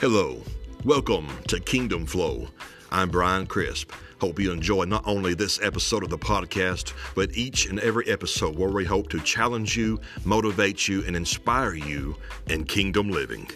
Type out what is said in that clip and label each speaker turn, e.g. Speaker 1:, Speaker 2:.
Speaker 1: Hello, welcome to Kingdom Flow. I'm Brian Crisp. Hope you enjoy not only this episode of the podcast, but each and every episode where we hope to challenge you, motivate you, and inspire you in kingdom living.